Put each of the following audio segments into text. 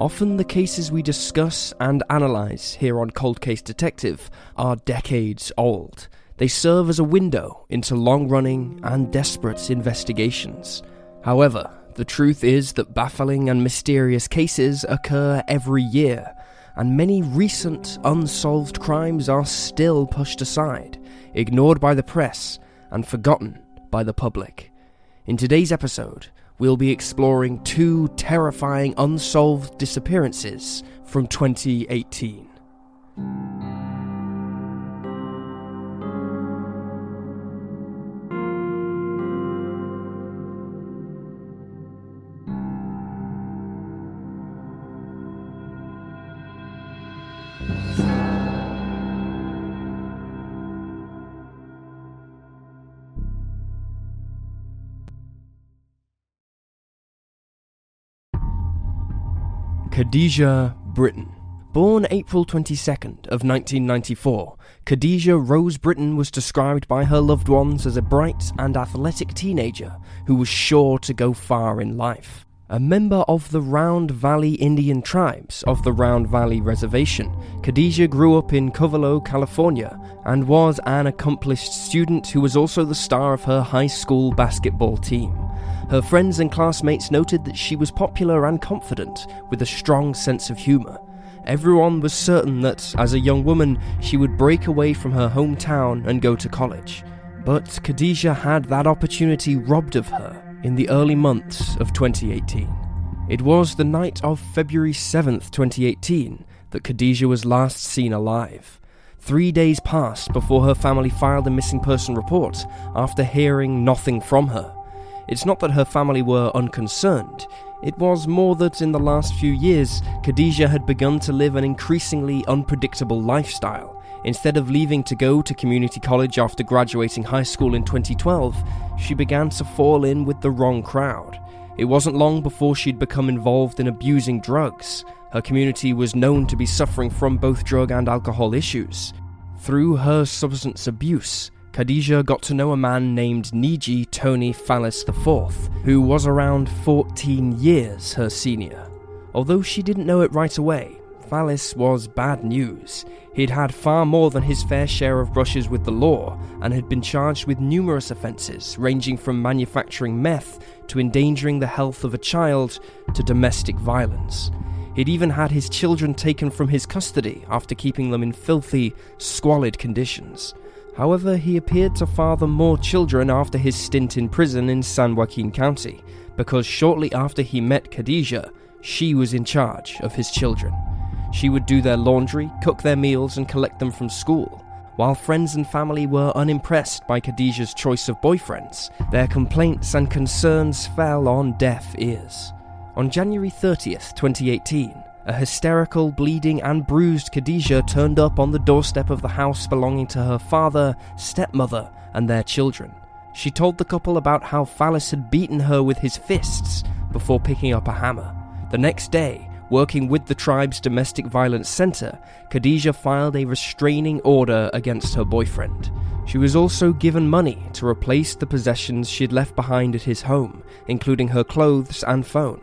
Often the cases we discuss and analyse here on Cold Case Detective are decades old. They serve as a window into long running and desperate investigations. However, the truth is that baffling and mysterious cases occur every year, and many recent unsolved crimes are still pushed aside, ignored by the press, and forgotten by the public. In today's episode, we'll be exploring two terrifying unsolved disappearances from 2018. Khadijah Britton. Born April 22nd of 1994, Khadijah Rose Britton was described by her loved ones as a bright and athletic teenager who was sure to go far in life. A member of the Round Valley Indian tribes of the Round Valley Reservation, Khadijah grew up in Covelo, California, and was an accomplished student who was also the star of her high school basketball team. Her friends and classmates noted that she was popular and confident, with a strong sense of humour. Everyone was certain that, as a young woman, she would break away from her hometown and go to college. But Khadijah had that opportunity robbed of her in the early months of 2018. It was the night of February 7th, 2018, that Khadijah was last seen alive. Three days passed before her family filed a missing person report after hearing nothing from her. It's not that her family were unconcerned, it was more that in the last few years, Khadijah had begun to live an increasingly unpredictable lifestyle. Instead of leaving to go to community college after graduating high school in 2012, she began to fall in with the wrong crowd. It wasn't long before she'd become involved in abusing drugs. Her community was known to be suffering from both drug and alcohol issues. Through her substance abuse, Khadijah got to know a man named Negie Tony Fallis IV, who was around 14 years her senior. Although she didn't know it right away, Fallis was bad news. He'd had far more than his fair share of brushes with the law and had been charged with numerous offences, ranging from manufacturing meth to endangering the health of a child to domestic violence. He'd even had his children taken from his custody after keeping them in filthy, squalid conditions. However, he appeared to father more children after his stint in prison in San Joaquin County, because shortly after he met Khadijah, she was in charge of his children. She would do their laundry, cook their meals, and collect them from school. While friends and family were unimpressed by Khadijah's choice of boyfriends, their complaints and concerns fell on deaf ears. On January 30th, 2018, a hysterical, bleeding, and bruised Khadijah turned up on the doorstep of the house belonging to her father, stepmother, and their children. She told the couple about how Fallis had beaten her with his fists before picking up a hammer. The next day, working with the tribe's domestic violence center, Khadijah filed a restraining order against her boyfriend. She was also given money to replace the possessions she'd left behind at his home, including her clothes and phone.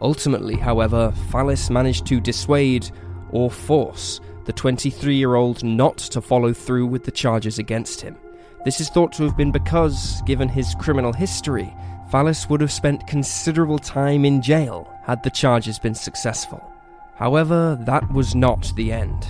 Ultimately, however, Fallis managed to dissuade or force the 23 year old not to follow through with the charges against him. This is thought to have been because, given his criminal history, Fallis would have spent considerable time in jail had the charges been successful. However, that was not the end.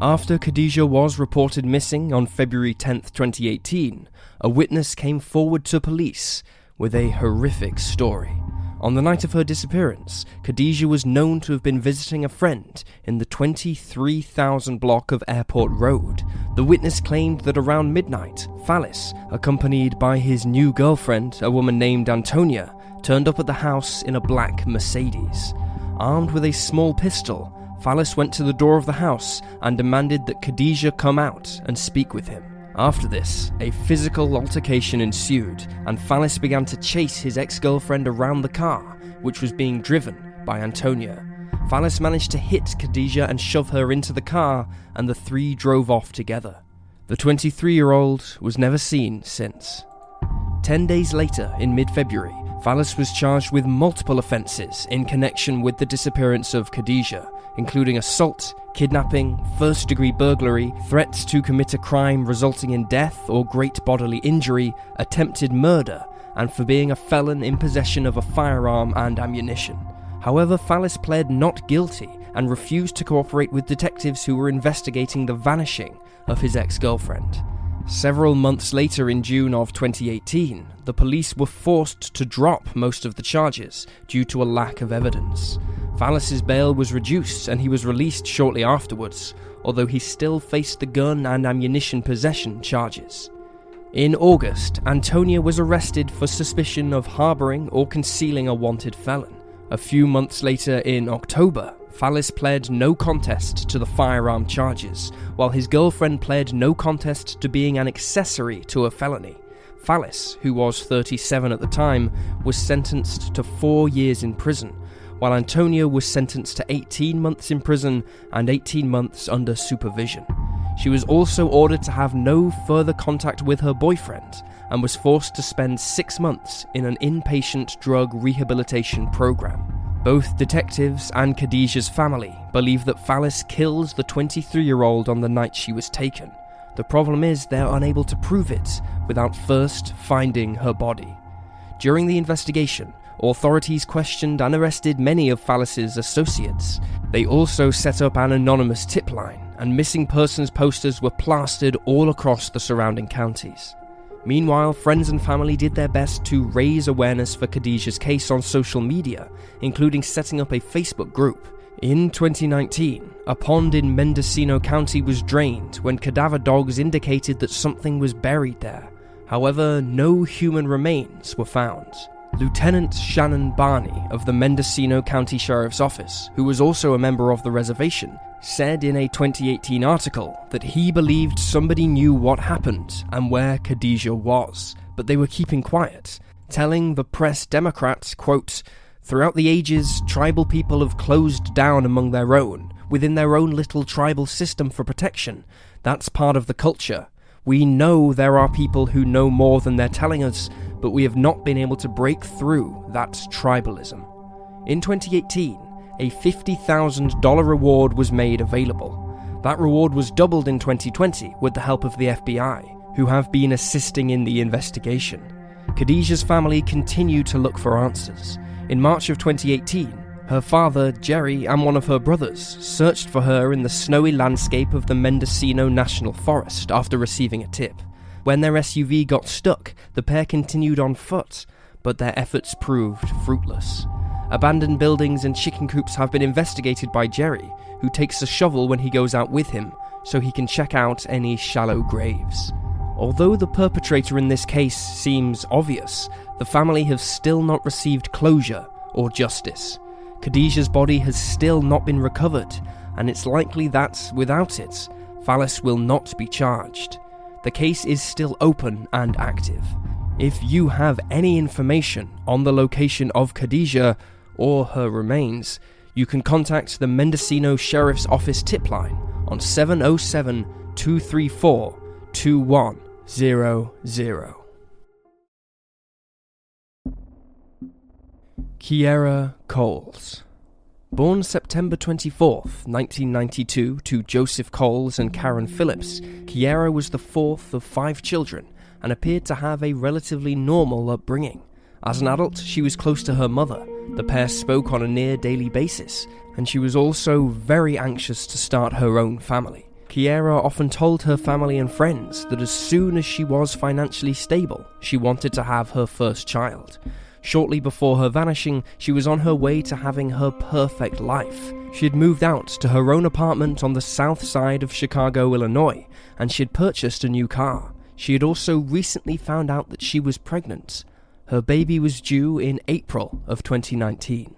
After Khadijah was reported missing on February 10, 2018, a witness came forward to police with a horrific story. On the night of her disappearance, Khadijah was known to have been visiting a friend in the 23,000 block of Airport Road. The witness claimed that around midnight, Fallis, accompanied by his new girlfriend, a woman named Antonia, turned up at the house in a black Mercedes. Armed with a small pistol, Fallis went to the door of the house and demanded that Khadijah come out and speak with him. After this, a physical altercation ensued, and Fallis began to chase his ex girlfriend around the car, which was being driven by Antonia. Fallis managed to hit Khadijah and shove her into the car, and the three drove off together. The 23 year old was never seen since. Ten days later, in mid February, Fallis was charged with multiple offences in connection with the disappearance of Khadijah, including assault, kidnapping, first degree burglary, threats to commit a crime resulting in death or great bodily injury, attempted murder, and for being a felon in possession of a firearm and ammunition. However, Fallis pled not guilty and refused to cooperate with detectives who were investigating the vanishing of his ex girlfriend. Several months later, in June of 2018, the police were forced to drop most of the charges due to a lack of evidence. Fallis's bail was reduced and he was released shortly afterwards, although he still faced the gun and ammunition possession charges. In August, Antonia was arrested for suspicion of harbouring or concealing a wanted felon. A few months later, in October, Fallis pled no contest to the firearm charges, while his girlfriend pled no contest to being an accessory to a felony. Fallis, who was 37 at the time, was sentenced to four years in prison, while Antonia was sentenced to 18 months in prison and 18 months under supervision. She was also ordered to have no further contact with her boyfriend and was forced to spend six months in an inpatient drug rehabilitation program. Both detectives and Khadijah's family believe that Fallis killed the 23 year old on the night she was taken. The problem is they're unable to prove it without first finding her body. During the investigation, authorities questioned and arrested many of Fallis's associates. They also set up an anonymous tip line, and missing persons posters were plastered all across the surrounding counties. Meanwhile, friends and family did their best to raise awareness for Khadijah's case on social media, including setting up a Facebook group. In 2019, a pond in Mendocino County was drained when cadaver dogs indicated that something was buried there. However, no human remains were found. Lieutenant Shannon Barney of the Mendocino County Sheriff's Office, who was also a member of the reservation, said in a 2018 article that he believed somebody knew what happened and where Khadijah was, but they were keeping quiet, telling the Press Democrats, quote, Throughout the ages, tribal people have closed down among their own, within their own little tribal system for protection. That's part of the culture. We know there are people who know more than they're telling us, but we have not been able to break through that tribalism. In 2018, a $50,000 reward was made available. That reward was doubled in 2020 with the help of the FBI, who have been assisting in the investigation. Khadijah's family continued to look for answers. In March of 2018, her father, Jerry, and one of her brothers searched for her in the snowy landscape of the Mendocino National Forest after receiving a tip. When their SUV got stuck, the pair continued on foot, but their efforts proved fruitless. Abandoned buildings and chicken coops have been investigated by Jerry, who takes a shovel when he goes out with him so he can check out any shallow graves. Although the perpetrator in this case seems obvious, the family have still not received closure or justice. Khadijah's body has still not been recovered, and it's likely that, without it, Fallis will not be charged the case is still open and active. If you have any information on the location of Khadijah or her remains, you can contact the Mendocino Sheriff's Office tip line on 707 234 2100. Kiera Coles Born September 24, 1992, to Joseph Coles and Karen Phillips, Kiera was the fourth of five children and appeared to have a relatively normal upbringing. As an adult, she was close to her mother. The pair spoke on a near daily basis, and she was also very anxious to start her own family. Kiera often told her family and friends that as soon as she was financially stable, she wanted to have her first child. Shortly before her vanishing, she was on her way to having her perfect life. She had moved out to her own apartment on the south side of Chicago, Illinois, and she had purchased a new car. She had also recently found out that she was pregnant. Her baby was due in April of 2019.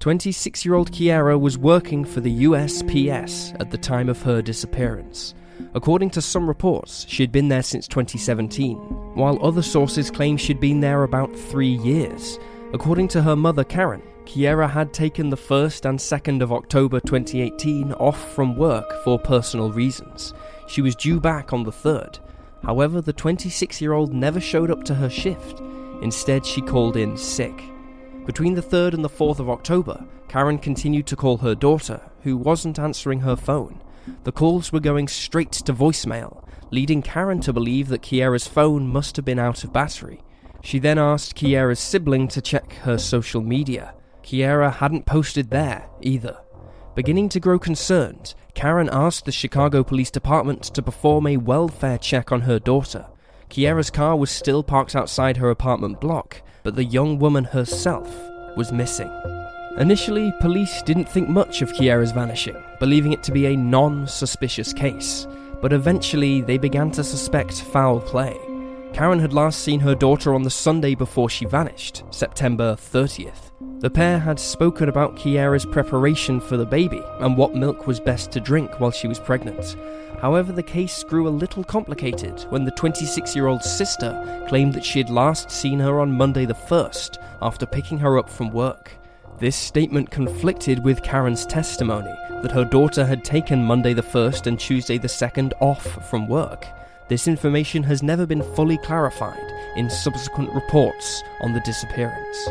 26 year old Kiera was working for the USPS at the time of her disappearance. According to some reports, she had been there since 2017, while other sources claim she'd been there about three years. According to her mother, Karen, Kiera had taken the 1st and 2nd of October 2018 off from work for personal reasons. She was due back on the 3rd. However, the 26 year old never showed up to her shift. Instead, she called in sick. Between the 3rd and the 4th of October, Karen continued to call her daughter, who wasn't answering her phone. The calls were going straight to voicemail, leading Karen to believe that Kiera's phone must have been out of battery. She then asked Kiera's sibling to check her social media. Kiera hadn't posted there either. Beginning to grow concerned, Karen asked the Chicago Police Department to perform a welfare check on her daughter. Kiera's car was still parked outside her apartment block, but the young woman herself was missing. Initially, police didn't think much of Kiera's vanishing, believing it to be a non suspicious case, but eventually they began to suspect foul play. Karen had last seen her daughter on the Sunday before she vanished, September 30th. The pair had spoken about Kiera's preparation for the baby and what milk was best to drink while she was pregnant. However, the case grew a little complicated when the 26 year old sister claimed that she had last seen her on Monday the 1st after picking her up from work. This statement conflicted with Karen's testimony that her daughter had taken Monday the 1st and Tuesday the 2nd off from work. This information has never been fully clarified in subsequent reports on the disappearance.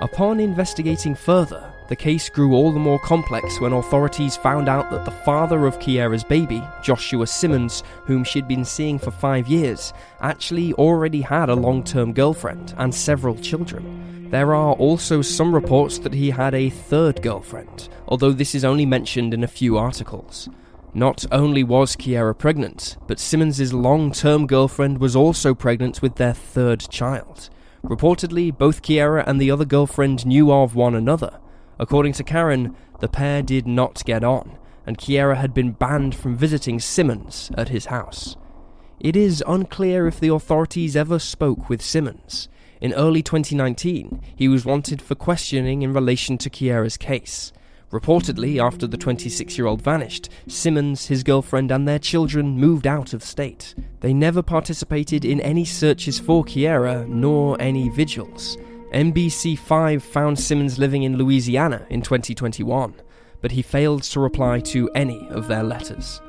Upon investigating further, the case grew all the more complex when authorities found out that the father of Kiera's baby, Joshua Simmons, whom she'd been seeing for five years, actually already had a long term girlfriend and several children. There are also some reports that he had a third girlfriend, although this is only mentioned in a few articles. Not only was Kiera pregnant, but Simmons's long-term girlfriend was also pregnant with their third child. Reportedly, both Kiera and the other girlfriend knew of one another, According to Karen, the pair did not get on, and Kiera had been banned from visiting Simmons at his house. It is unclear if the authorities ever spoke with Simmons. In early 2019, he was wanted for questioning in relation to Kiera's case. Reportedly, after the 26 year old vanished, Simmons, his girlfriend, and their children moved out of state. They never participated in any searches for Kiera, nor any vigils. NBC5 found Simmons living in Louisiana in 2021, but he failed to reply to any of their letters.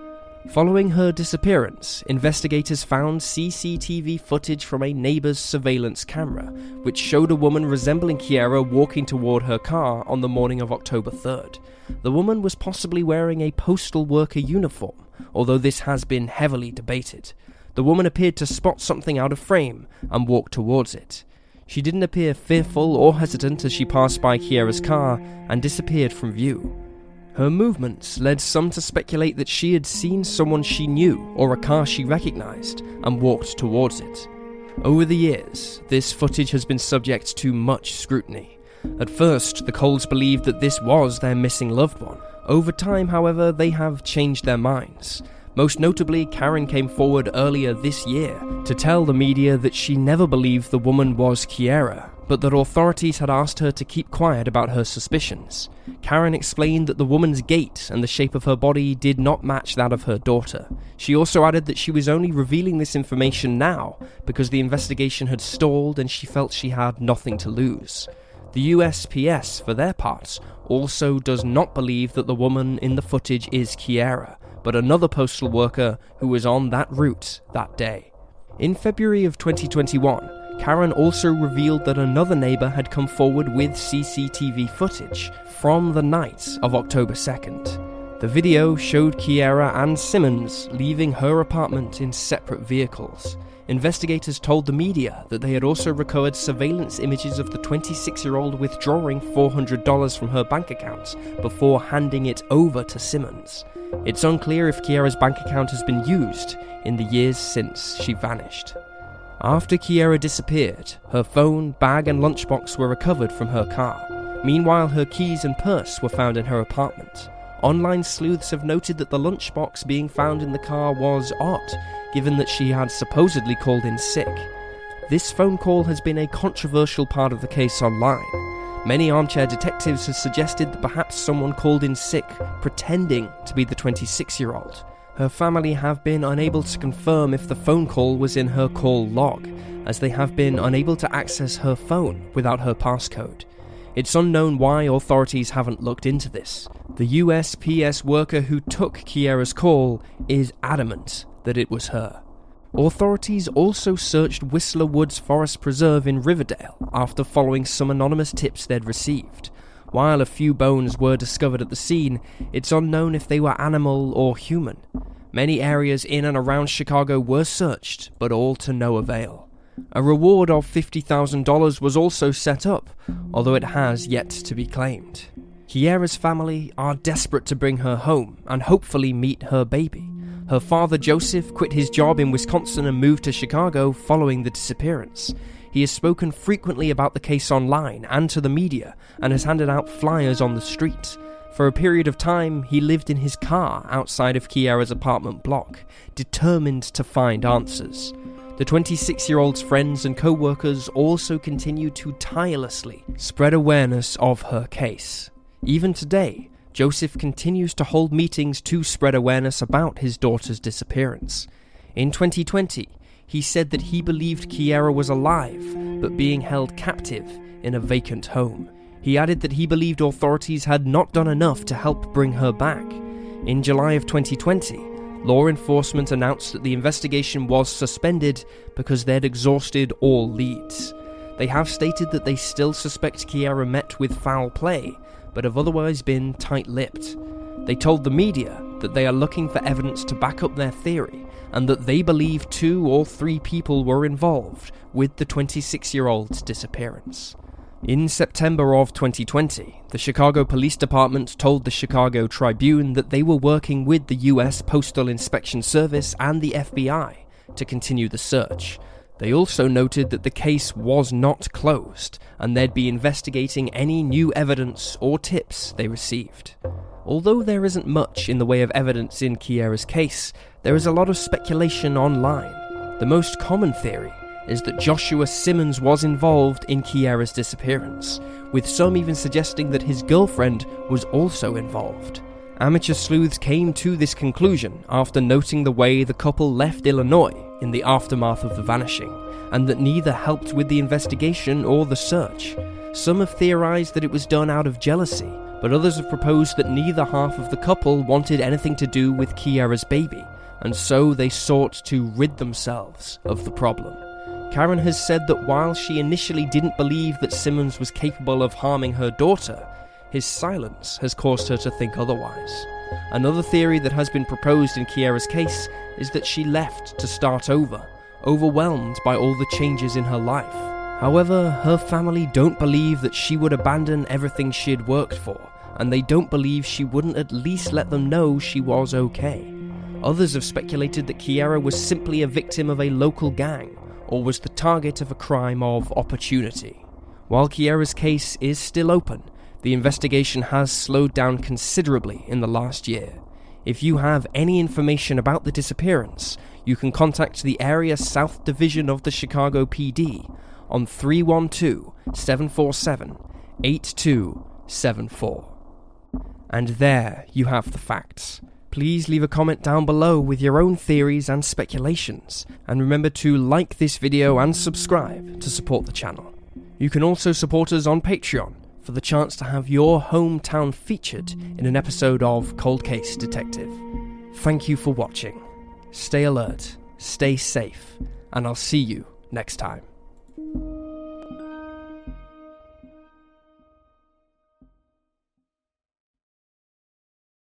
Following her disappearance, investigators found CCTV footage from a neighbor's surveillance camera, which showed a woman resembling Kiera walking toward her car on the morning of October 3rd. The woman was possibly wearing a postal worker uniform, although this has been heavily debated. The woman appeared to spot something out of frame and walk towards it. She didn't appear fearful or hesitant as she passed by Kiera's car and disappeared from view. Her movements led some to speculate that she had seen someone she knew or a car she recognized and walked towards it. Over the years, this footage has been subject to much scrutiny. At first, the Coles believed that this was their missing loved one. Over time, however, they have changed their minds most notably, Karen came forward earlier this year to tell the media that she never believed the woman was Kiera, but that authorities had asked her to keep quiet about her suspicions. Karen explained that the woman's gait and the shape of her body did not match that of her daughter. She also added that she was only revealing this information now because the investigation had stalled and she felt she had nothing to lose. The USPS, for their part, also does not believe that the woman in the footage is Kiera, but another postal worker who was on that route that day. In February of 2021, Karen also revealed that another neighbour had come forward with CCTV footage from the night of October 2nd. The video showed Kiera and Simmons leaving her apartment in separate vehicles. Investigators told the media that they had also recovered surveillance images of the 26 year old withdrawing $400 from her bank accounts before handing it over to Simmons. It's unclear if Kiera's bank account has been used in the years since she vanished. After Kiera disappeared, her phone, bag, and lunchbox were recovered from her car. Meanwhile, her keys and purse were found in her apartment. Online sleuths have noted that the lunchbox being found in the car was odd, given that she had supposedly called in sick. This phone call has been a controversial part of the case online. Many armchair detectives have suggested that perhaps someone called in sick, pretending to be the 26 year old. Her family have been unable to confirm if the phone call was in her call log, as they have been unable to access her phone without her passcode. It's unknown why authorities haven't looked into this. The USPS worker who took Kiera's call is adamant that it was her. Authorities also searched Whistler Woods Forest Preserve in Riverdale after following some anonymous tips they'd received. While a few bones were discovered at the scene, it's unknown if they were animal or human. Many areas in and around Chicago were searched, but all to no avail. A reward of $50,000 was also set up, although it has yet to be claimed. Kiera's family are desperate to bring her home and hopefully meet her baby. Her father, Joseph, quit his job in Wisconsin and moved to Chicago following the disappearance. He has spoken frequently about the case online and to the media and has handed out flyers on the street. For a period of time, he lived in his car outside of Kiera's apartment block, determined to find answers. The 26 year old's friends and co workers also continue to tirelessly spread awareness of her case. Even today, Joseph continues to hold meetings to spread awareness about his daughter's disappearance. In 2020, he said that he believed Kiera was alive, but being held captive in a vacant home. He added that he believed authorities had not done enough to help bring her back. In July of 2020, law enforcement announced that the investigation was suspended because they'd exhausted all leads. They have stated that they still suspect Kiera met with foul play, but have otherwise been tight lipped. They told the media that they are looking for evidence to back up their theory and that they believe two or three people were involved with the 26 year old's disappearance. In September of 2020, the Chicago Police Department told the Chicago Tribune that they were working with the US Postal Inspection Service and the FBI to continue the search, they also noted that the case was not closed and they'd be investigating any new evidence or tips they received. Although there isn't much in the way of evidence in Kiera's case, there is a lot of speculation online. The most common theory is that Joshua Simmons was involved in Kiera's disappearance, with some even suggesting that his girlfriend was also involved. Amateur sleuths came to this conclusion after noting the way the couple left Illinois in the aftermath of the vanishing, and that neither helped with the investigation or the search. Some have theorized that it was done out of jealousy, but others have proposed that neither half of the couple wanted anything to do with Kiera's baby, and so they sought to rid themselves of the problem. Karen has said that while she initially didn't believe that Simmons was capable of harming her daughter, his silence has caused her to think otherwise. Another theory that has been proposed in Kiera's case is that she left to start over, overwhelmed by all the changes in her life. However, her family don't believe that she would abandon everything she had worked for, and they don't believe she wouldn't at least let them know she was okay. Others have speculated that Kiera was simply a victim of a local gang, or was the target of a crime of opportunity. While Kiera's case is still open, the investigation has slowed down considerably in the last year. If you have any information about the disappearance, you can contact the Area South Division of the Chicago PD on 312 747 8274. And there you have the facts. Please leave a comment down below with your own theories and speculations, and remember to like this video and subscribe to support the channel. You can also support us on Patreon for the chance to have your hometown featured in an episode of Cold Case Detective. Thank you for watching. Stay alert, stay safe, and I'll see you next time.